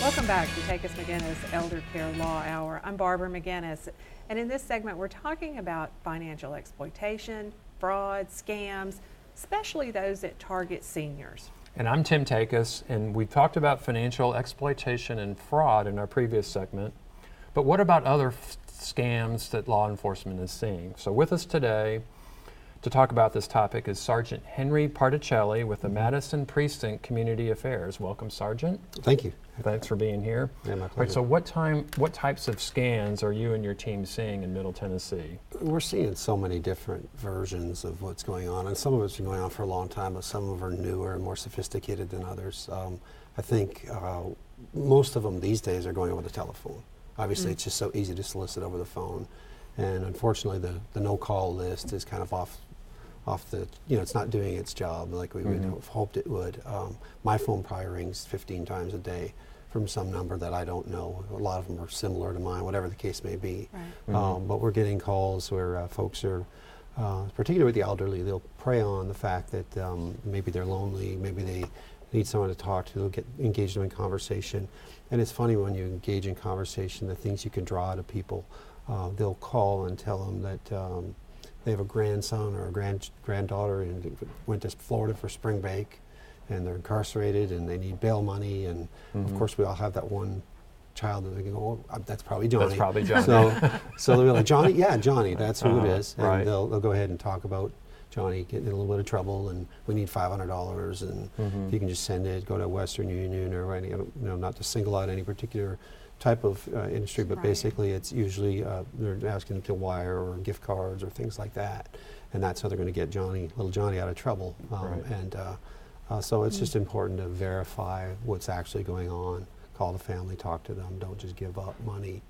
Welcome back to Takacs McGinnis Elder Care Law Hour. I'm Barbara McGinnis, and in this segment, we're talking about financial exploitation, fraud, scams, especially those that target seniors. And I'm Tim Takacs, and we've talked about financial exploitation and fraud in our previous segment. But what about other f- scams that law enforcement is seeing? So, with us today to talk about this topic is Sergeant Henry Particelli with the Madison Precinct Community Affairs. Welcome, Sergeant. Thank you. Thanks for being here. Yeah, my All right, so what time, what types of scans are you and your team seeing in Middle Tennessee? We're seeing so many different versions of what's going on, and some of it's been going on for a long time, but some of them are newer and more sophisticated than others. Um, I think uh, most of them these days are going over the telephone. Obviously, it's just so easy to solicit over the phone, and unfortunately, the, the no-call list is kind of off off the you know it's not doing its job like we would have hoped it would. Um, my phone probably rings 15 times a day from some number that I don't know. A lot of them are similar to mine, whatever the case may be. Right. Um, but we're getting calls where uh, folks are, uh, particularly with the elderly, they'll prey on the fact that um, maybe they're lonely, maybe they need someone to talk to, they'll get engaged in conversation. And it's funny when you engage in conversation, the things you can draw out of people. Uh, they'll call and tell them that um, they have a grandson or a grand, granddaughter and went to Florida for spring break and they're incarcerated and they need bail money. And of course, we all have that one child that they can go, oh, that's probably Johnny. That's probably Johnny. So, so they'll be like, Johnny, yeah, Johnny, that's who Uh-huh, it is. And right. they'll, they'll go ahead and talk about Johnny getting in a little bit of trouble and we need $500 and Mm-hmm. if you can just send it, go to Western Union or any, you know, not to single out any particular type of uh, industry, but Right. basically it's usually uh, they're asking them to wire or gift cards or things like that. And that's how they're going to get Johnny, little Johnny out of trouble. Um, Right. And uh, uh, so it's just important to verify what's actually going on. Call the family, talk to them. Don't just give up money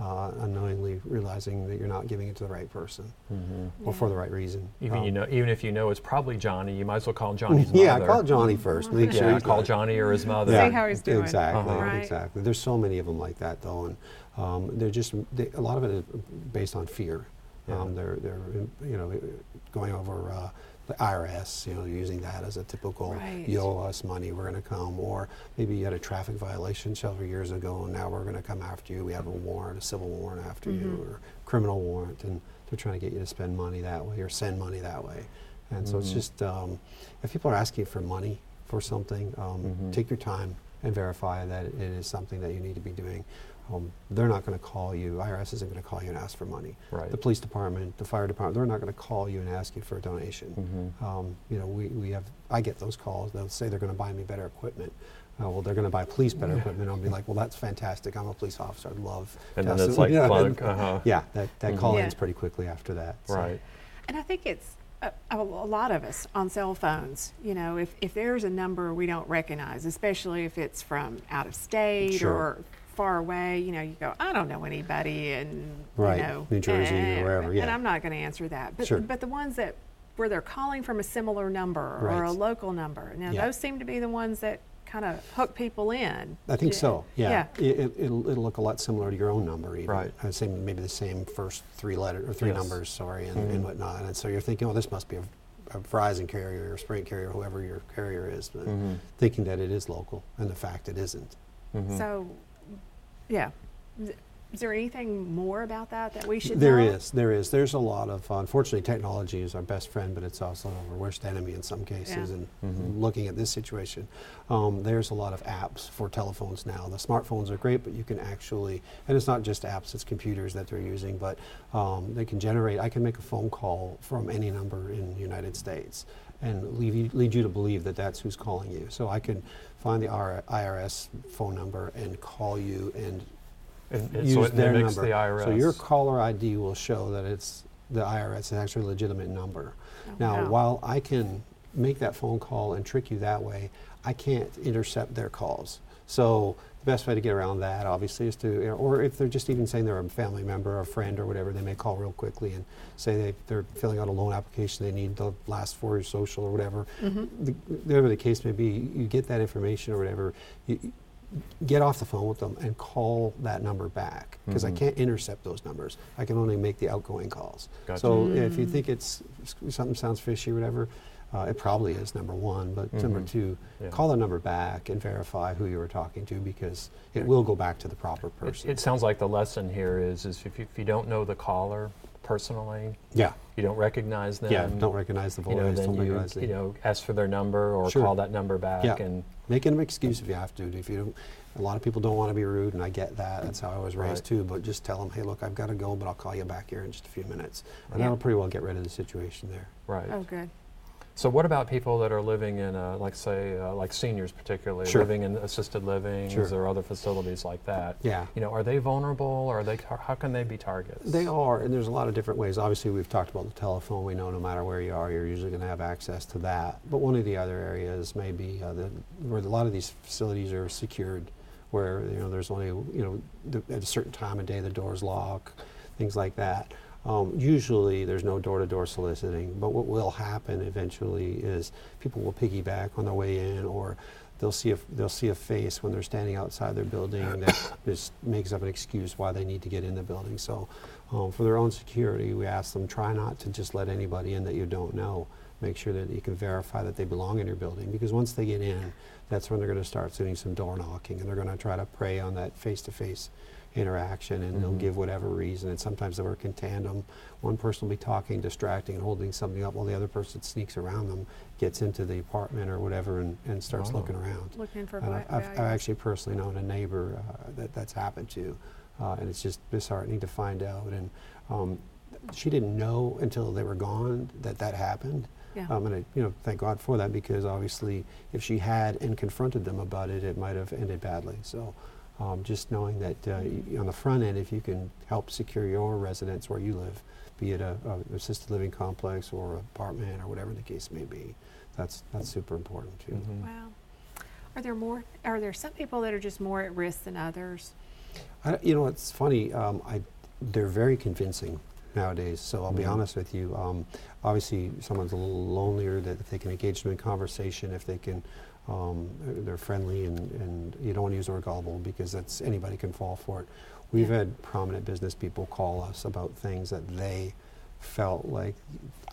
uh, unknowingly, realizing that you're not giving it to the right person or for the right reason. Even Um, you know, even if you know it's probably Johnny, you might as well call Johnny's yeah, mother. Yeah, call Johnny first. Make sure Yeah, call good. Johnny or his mother. See how he's doing. Exactly, Uh-huh. Right. exactly. There's so many of them like that, though, and um, they're just they, a lot of it is based on fear. Yeah. Um, they're they're you know going over uh, the IRS, you know, using that as a typical Right. you owe us money, we're going to come, or maybe you had a traffic violation several years ago, and now we're going to come after you. We have a warrant, a civil warrant after you, or criminal warrant, and they're trying to get you to spend money that way or send money that way. And so it's just um, if people are asking for money for something, um, take your time and verify that it is something that you need to be doing. Um, they're not going to call you. IRS isn't going to call you and ask for money. Right. The police department, the fire department, they're not going to call you and ask you for a donation. Mm-hmm. Um, you know, we, we have. I get those calls. They'll say they're going to buy me better equipment. Uh, well, they're going to buy police better equipment. I'll be like, well, that's fantastic. I'm a police officer. I'd love. And to then it's like yeah, plug, uh-huh. yeah, that, that call Yeah. ends pretty quickly after that. so. Right. And I think it's a, a, a lot of us on cell phones. You know, if, if there's a number we don't recognize, especially if it's from out of state Sure. or far away, you know, you go, I don't know anybody, in Right, you know, New Jersey or and- wherever, And. I'm not going to answer that. But Sure. but the ones that where they're calling from a similar number or a local number, now Yeah. those seem to be the ones that kind of hook people in. I think Yeah. so. Yeah. Yeah. It, it, it'll, it'll look a lot similar to your own number, even. Right. I'd say maybe the same first three letter or three Yes. numbers, sorry, and, and mm-hmm. whatnot. And so you're thinking, oh, this must be a, a Verizon carrier or Sprint carrier, whoever your carrier is, but mm-hmm. thinking that it is local, and the fact it isn't. Mm-hmm. So, yeah. Is- Is there anything more about that that we should There know? is, there is. There's a lot of, unfortunately, technology is our best friend, but it's also our worst enemy in some cases. Yeah. And looking at this situation, um, there's a lot of apps for telephones now. The smartphones are great, but you can actually, and it's not just apps, it's computers that they're using, but um, they can generate, I can make a phone call from any number in the United States and lead you, lead you to believe that that's who's calling you. So I can find the IRS phone number and call you and And, and use so it their number. the IRS. So your caller ID will show that it's the IRS is actually a legitimate number. Oh, now, wow. while I can make that phone call and trick you that way, I can't intercept their calls. So the best way to get around that, obviously, is to, you know, or if they're just even saying they're a family member or a friend or whatever, they may call real quickly and say they, they're filling out a loan application, they need the last four of your social or whatever. Mm-hmm. The, whatever the case may be, you get that information or whatever. You, get off the phone with them and call that number back because I mm-hmm. can't intercept those numbers. I can only make the outgoing calls. Gotcha. So if you mm. think it's something sounds fishy or whatever, Uh, it probably is number one, but number Mhm. two, Yeah. call the number back and verify who you were talking to because it will go back to the proper person. it sounds like the lesson here is, is if you, if you don't know the caller personally, yeah, you don't recognize them. yeah. Don't recognize the you voice. know, then don't you, recognize the you know, ask for their number or Sure. call that number back Yeah. and Make an excuse if you have to. If you don't, a lot of people don't want to be rude, and I get that. That's how I was raised Right. too. But just tell them, hey, look, I've got to go, but I'll call you back here in just a few minutes, and Yeah. that'll pretty well get rid of the situation there. right. Oh, good. So what about people that are living in, uh, like say, uh, like seniors particularly, Sure. living in assisted livings Sure. or other facilities like that? Yeah. You know, are they vulnerable or are they, tar- how can they be targets? They are, and there's a lot of different ways. Obviously, we've talked about the telephone. We know no matter where you are, you're usually going to have access to that. But one of the other areas may be uh, the, where a lot of these facilities are secured, where you know there's only you know the, at a certain time of day the doors lock, things like that. Um, usually, there's no door-to-door soliciting. But what will happen eventually is people will piggyback on their way in, or they'll see a they'll see a face when they're standing outside their building that just makes up an excuse why they need to get in the building. So, um, for their own security, we ask them try not to just let anybody in that you don't know. Make sure that you can verify that they belong in your building because once they get in, that's when they're going to start doing some door knocking and they're going to try to prey on that face-to-face interaction and they'll Mhm. give whatever reason and sometimes they work in tandem one person will be talking distracting and holding something up while the other person sneaks around them gets into the apartment or whatever and, and starts Oh. looking around Looking for and va- I- I've, I've actually personally known a neighbor uh, that that's happened to, uh, and it's just disheartening to find out. And um, she didn't know until they were gone that that happened. Yeah. Um, and I, you know, thank God for that because obviously, if she had and confronted them about it, it might have ended badly. So, um, just knowing that uh, y- on the front end, if you can help secure your residence where you live, be it a, a assisted living complex or an apartment or whatever the case may be, that's that's super important too. Mhm. Wow. Are there more, are there some people that are just more at risk than others? I, you know, it's funny. Um, I, they're very convincing nowadays. So I'll be Mhm. honest with you. Um, obviously, someone's a little lonelier. That if they can engage them in conversation, if they can, um, they're friendly, and, and you don't want to use the word gullible because that's anybody can fall for it. We've Yeah. had prominent business people call us about things that they felt like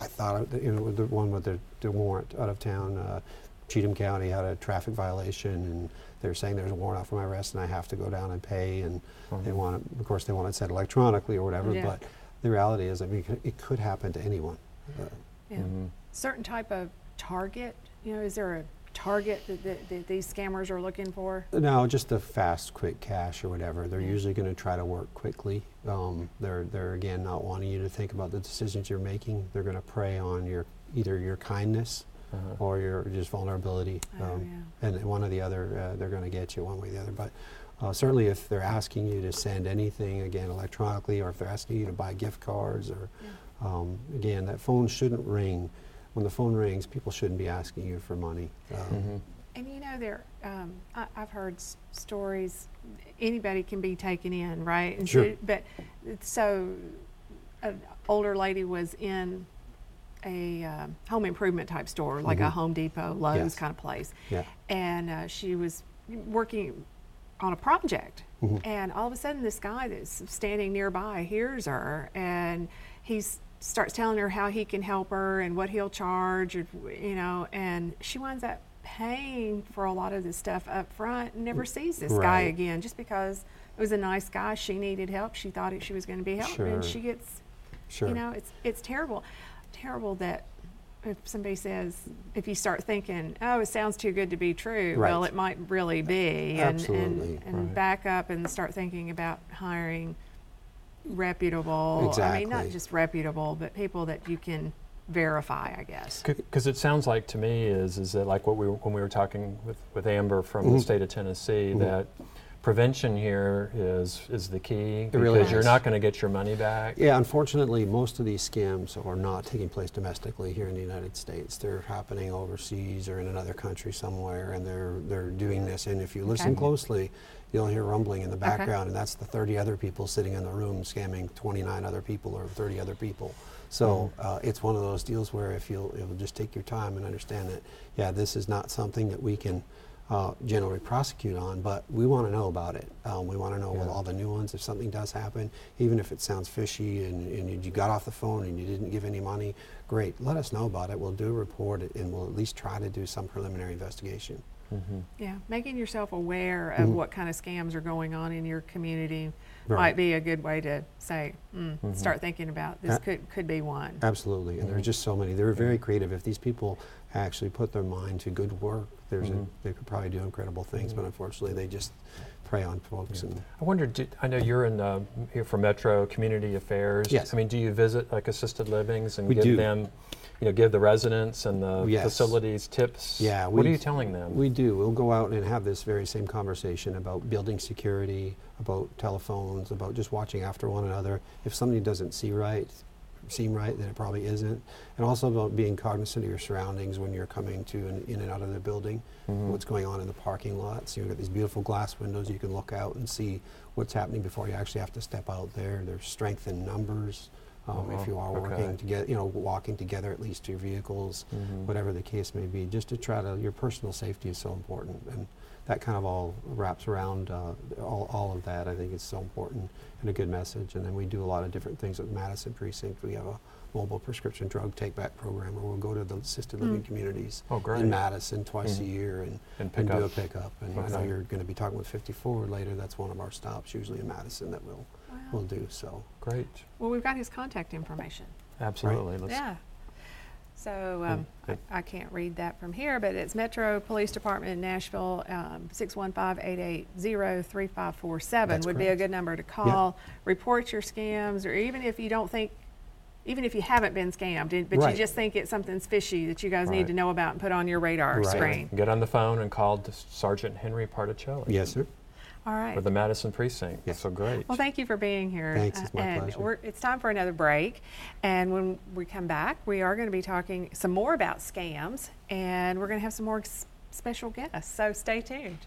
I thought of, you know the one with the, the warrant out of town. Uh, Cheatham County had a traffic violation, and they're saying there's a warrant out for my arrest, and I have to go down and pay. And they Mhm. want it, of course, they want it said electronically or whatever. Yeah. But the reality is, I mean, it could- happen to anyone. Uh, Yeah. Mhm. Certain type of target, you know, is there a target that, that, that these scammers are looking for? No, just the fast, quick cash or whatever. They're Yeah. usually going to try to work quickly. Um, they're they're again not wanting you to think about the decisions you're making. They're going to prey on your either your kindness Uh-huh. or your just vulnerability. Oh, Um, and one or the other, uh, they're going to get you one way or the other. But uh, certainly, if they're asking you to send anything again electronically, or if they're asking you to buy gift cards, or Yeah. um, again, that phone shouldn't ring. When the phone rings, people shouldn't be asking you for money. Um, Mhm. And you know, there, um, I, I've heard s- stories, anybody can be taken in, right? And Sure. so- But, so, an older lady was in a um, home improvement type store, like a Mhm. Home Depot, Lowe's Yes. kind of place. Yeah. And uh, she was working on a project. Mhm. And all of a sudden, this guy that's standing nearby hears her and he starts telling her how he can help her and what he'll charge, or, you know, and she winds up paying for a lot of this stuff up front and never sees this guy again just because it was a nice guy. She needed help. She thought it, she was going to be helped. And she gets, Sure. you know, it's, it's terrible. Terrible that if somebody says, if you start thinking, oh, it sounds too good to be true, well, it might really be. And, Absolutely, And, and right. back up and start thinking about hiring reputable, I mean, not just reputable, but people that you can verify, I guess. Because it sounds like to me is is that like what we were, when we were talking with, with Amber from the Mhm. state of Tennessee Mhm. that prevention here is is the key because really you're not going to get your money back. Yeah, unfortunately, most of these scams are not taking place domestically here in the United States. They're happening overseas or in another country somewhere, and they're they're doing this. And if you listen Okay. closely, you'll hear rumbling in the Okay. background, and that's the 30 other people sitting in the room scamming 29 other people or 30 other people. So uh, it's one of those deals where if you'll, you'll just take your time and understand that, yeah, this is not something that we can uh, generally prosecute on, but we want to know about it. Um, we want to know Yeah. all the new ones. If something does happen, even if it sounds fishy and, and you got off the phone and you didn't give any money, great. Let us know about it. We'll do a report and we'll at least try to do some preliminary investigation. Mm-hmm. Yeah, making yourself aware of Mhm. what kind of scams are going on in your community Right. might be a good way to say, mm, Mhm. start thinking about this Uh, could could be one. Absolutely, and there are Mhm. just so many. They're very creative. If these people actually put their mind to good work, there's a, they could probably do incredible things. But unfortunately, they just prey on folks. Yeah. And I wonder, do, I know you're in uh, here for Metro Community Affairs. Yes. I mean, do you visit like assisted livings and We give do. them, you know, give the residents and the Yes. facilities tips? Yeah, What are you telling them? we do. We'll go out and have this very same conversation about building security, about telephones, about just watching after one another. If something doesn't see right, seem right, then it probably isn't. And also about being cognizant of your surroundings when you're coming to and in and out of the building. Mhm. what's going on in the parking lots. You've got these beautiful glass windows you can look out and see what's happening before you actually have to step out there. There's strength in numbers. Um, Oh, if you are okay. working together, you know, walking together at least to your vehicles, Mhm. whatever the case may be, just to try to, your personal safety is so important. And that kind of all wraps around uh, all, all of that. I think is so important and a good message. And then we do a lot of different things with Madison Precinct. We have a mobile prescription drug take back program where we'll go to the assisted living Mm. communities Oh, great. in Madison twice a Mhm. year and And and pick do a pickup. And I know you're going to be talking with FiftyForward later. That's one of our stops, usually in Madison, that we'll, Wow. we'll do. So, Great. Well, we've got his contact information. Absolutely. Let's, Yeah. So um. I, I can't read that from here, but it's Metro Police Department in Nashville, um, 615-880-3547 That's would be a good number to call. Report your scams, or even if you don't think, even if you haven't been scammed, it- but you just think it's something's fishy that you guys need to know about and put on your radar Right. screen. Get on the phone and call Sergeant Henry Particelli. yes, sir. All right. For the Madison Precinct. Yes. So great. Well, thank you for being here. Thanks, it's uh, my and pleasure. We're, it's time for another break. And when we come back, we are going to be talking some more about scams, and we're going to have some more s- special guests. So stay tuned.